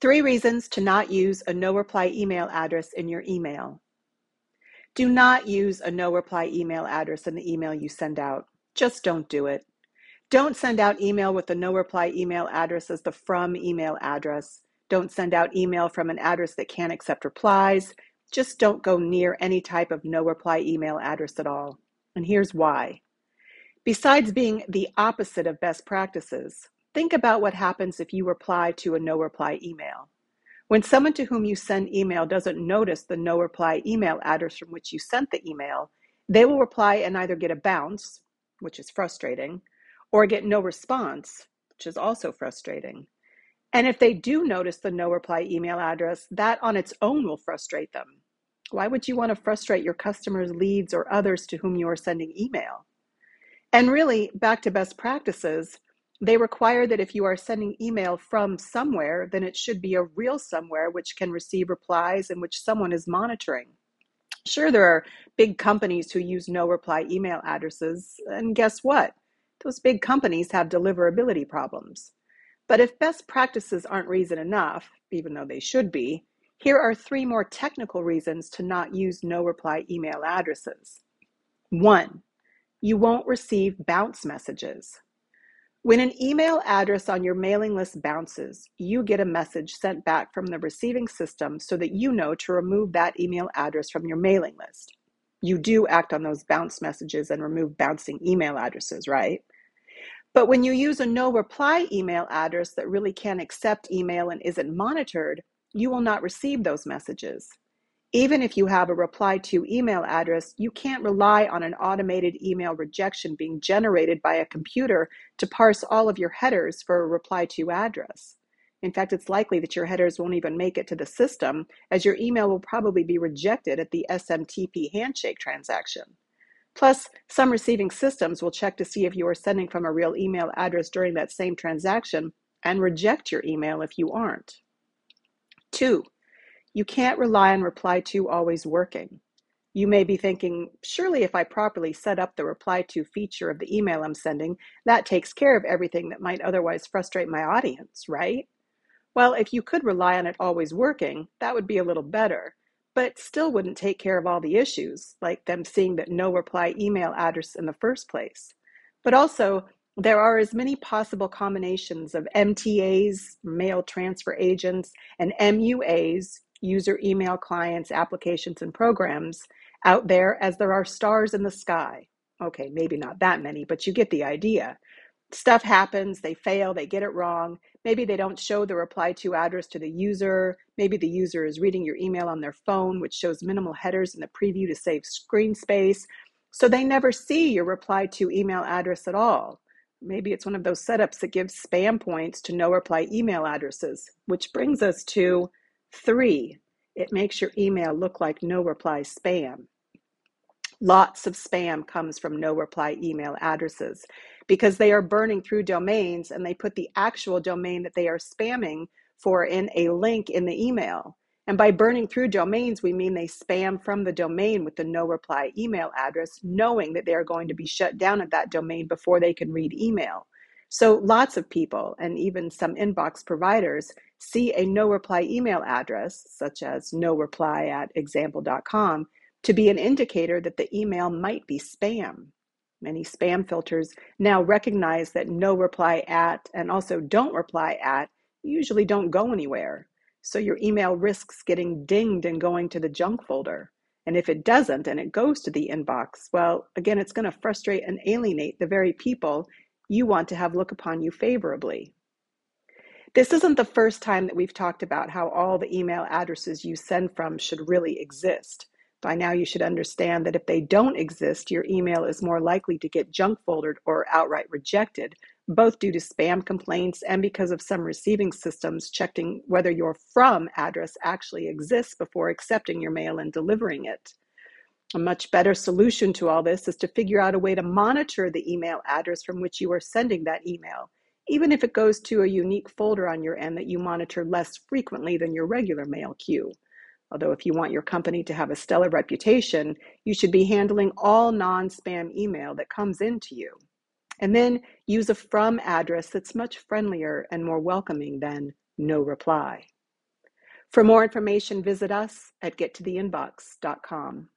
Three reasons to not use a no reply email address in your email. Do not use a no reply email address in the email you send out. Just don't do it. Don't send out email with the no reply email address as the from email address. Don't send out email from an address that can't accept replies. Just don't go near any type of no reply email address at all. And here's why. Besides being the opposite of best practices, think about what happens if you reply to a no reply email. When someone to whom you send email doesn't notice the no reply email address from which you sent the email, they will reply and either get a bounce, which is frustrating, or get no response, which is also frustrating. And if they do notice the no reply email address, that on its own will frustrate them. Why would you want to frustrate your customers, leads, or others to whom you are sending email? And really, back to best practices, they require that if you are sending email from somewhere, then it should be a real somewhere which can receive replies and which someone is monitoring. Sure, there are big companies who use no reply email addresses, and guess what? Those big companies have deliverability problems. But if best practices aren't reason enough, even though they should be, here are three more technical reasons to not use no reply email addresses. One, you won't receive bounce messages. When an email address on your mailing list bounces, you get a message sent back from the receiving system so that you know to remove that email address from your mailing list. You do act on those bounce messages and remove bouncing email addresses, right? But when you use a no reply email address that really can't accept email and isn't monitored, you will not receive those messages. Even if you have a reply to email address, you can't rely on an automated email rejection being generated by a computer to parse all of your headers for a reply to address. In fact, it's likely that your headers won't even make it to the system, as your email will probably be rejected at the SMTP handshake transaction. Plus, some receiving systems will check to see if you are sending from a real email address during that same transaction and reject your email if you aren't. Two, you can't rely on reply to always working. You may be thinking, surely if I properly set up the reply to feature of the email I'm sending, that takes care of everything that might otherwise frustrate my audience, right? Well, if you could rely on it always working, that would be a little better, but still wouldn't take care of all the issues, like them seeing that no reply email address in the first place. But also, there are as many possible combinations of MTAs, mail transfer agents, and MUAs, user email clients, applications, and programs out there as there are stars in the sky. Okay, maybe not that many, but you get the idea. Stuff happens, they fail, they get it wrong. Maybe they don't show the reply to address to the user. Maybe the user is reading your email on their phone, which shows minimal headers in the preview to save screen space. So they never see your reply to email address at all. Maybe it's one of those setups that gives spam points to no reply email addresses, which brings us to Three, it makes your email look like no reply spam. Lots of spam comes from no reply email addresses because they are burning through domains and they put the actual domain that they are spamming for in a link in the email. And by burning through domains, we mean they spam from the domain with the no reply email address, knowing that they are going to be shut down at that domain before they can read email. So lots of people and even some inbox providers see a no reply email address, such as no reply at example.com, to be an indicator that the email might be spam. Many spam filters now recognize that no reply at and also don't reply at usually don't go anywhere. So your email risks getting dinged and going to the junk folder. And if it doesn't and it goes to the inbox, well, again, it's going to frustrate and alienate the very people you want to have look upon you favorably. This isn't the first time that we've talked about how all the email addresses you send from should really exist. By now, you should understand that if they don't exist, your email is more likely to get junk foldered or outright rejected, both due to spam complaints and because of some receiving systems checking whether your from address actually exists before accepting your mail and delivering it. A much better solution to all this is to figure out a way to monitor the email address from which you are sending that email, even if it goes to a unique folder on your end that you monitor less frequently than your regular mail queue. Although, if you want your company to have a stellar reputation, you should be handling all non spam email that comes into you. And then use a from address that's much friendlier and more welcoming than no reply. For more information, visit us at gettotheinbox.com.